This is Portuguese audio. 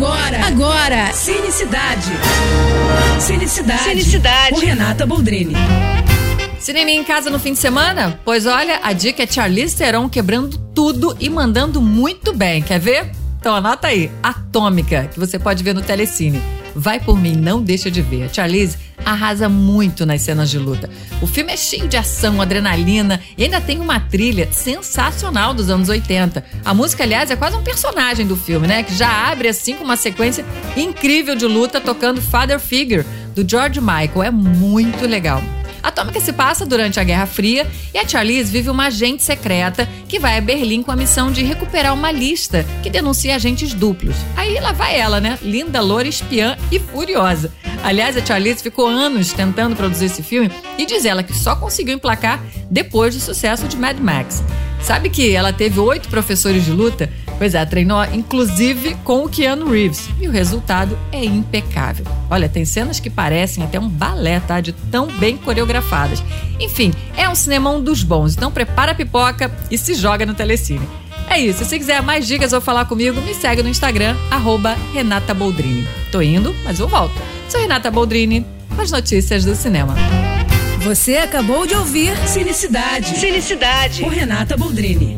Agora, agora, Cinecidade. Cinecidade. Cinecidade. Com Renata Boldrini. Cinema em casa no fim de semana? Pois olha, a dica é Charlize Theron quebrando tudo e mandando muito bem. Quer ver? Então anota aí, Atômica, que você pode ver no Telecine. Vai por mim, não deixa de ver. A Charlize arrasa muito nas cenas de luta. O filme é cheio de ação, adrenalina e ainda tem uma trilha sensacional dos anos 80. A música, aliás, é quase um personagem do filme, né? Que já abre assim com uma sequência incrível de luta tocando Father Figure, do George Michael. É muito legal. Atômica se passa durante a Guerra Fria e a Charlize vive uma agente secreta que vai a Berlim com a missão de recuperar uma lista que denuncia agentes duplos. Aí lá vai ela, né? Linda, loura, espiã e furiosa. Aliás, a Charlize ficou anos tentando produzir esse filme e diz ela que só conseguiu emplacar depois do sucesso de Mad Max. Sabe que ela teve oito professores de luta? Pois é, treinou inclusive com o Keanu Reeves. E o resultado é impecável. Olha, tem cenas que parecem até um balé, tá? De tão bem coreografadas. Enfim, é um cinemão dos bons. Então prepara a pipoca e se joga no telecine. É isso. Se quiser mais dicas ou falar comigo, me segue no Instagram, arroba Renata Boldrini. Tô indo, mas eu volto. Sou Renata Boldrini, com as notícias do cinema. Você acabou de ouvir Cinicidade. Cinicidade. Com Renata Boldrini.